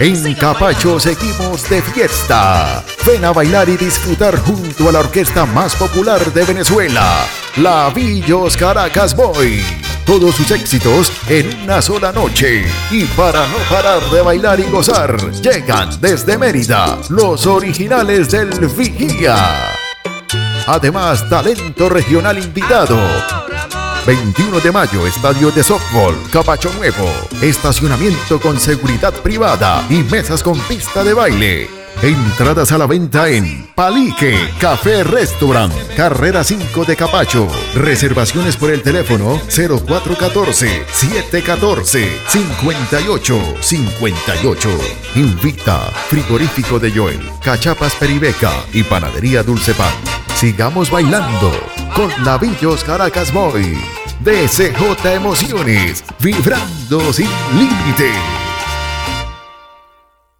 En Capacho seguimos de fiesta. Ven a bailar y disfrutar junto a la orquesta más popular de Venezuela, la Villos Caracas Boy. Todos sus éxitos en una sola noche. Y para no parar de bailar y gozar, llegan desde Mérida los originales del Vigía. Además, talento regional invitado. 21 de mayo, estadio de softball, Capacho Nuevo. Estacionamiento con seguridad privada y mesas con pista de baile. Entradas a la venta en Palique Café Restaurant, carrera 5 de Capacho. Reservaciones por el teléfono 0414-714-5858. Invita Frigorífico de Joel, Cachapas Peribeca y Panadería Dulce Pan. Sigamos bailando con Navillos Caracas Boy. DCJ Emociones, vibrando sin límite.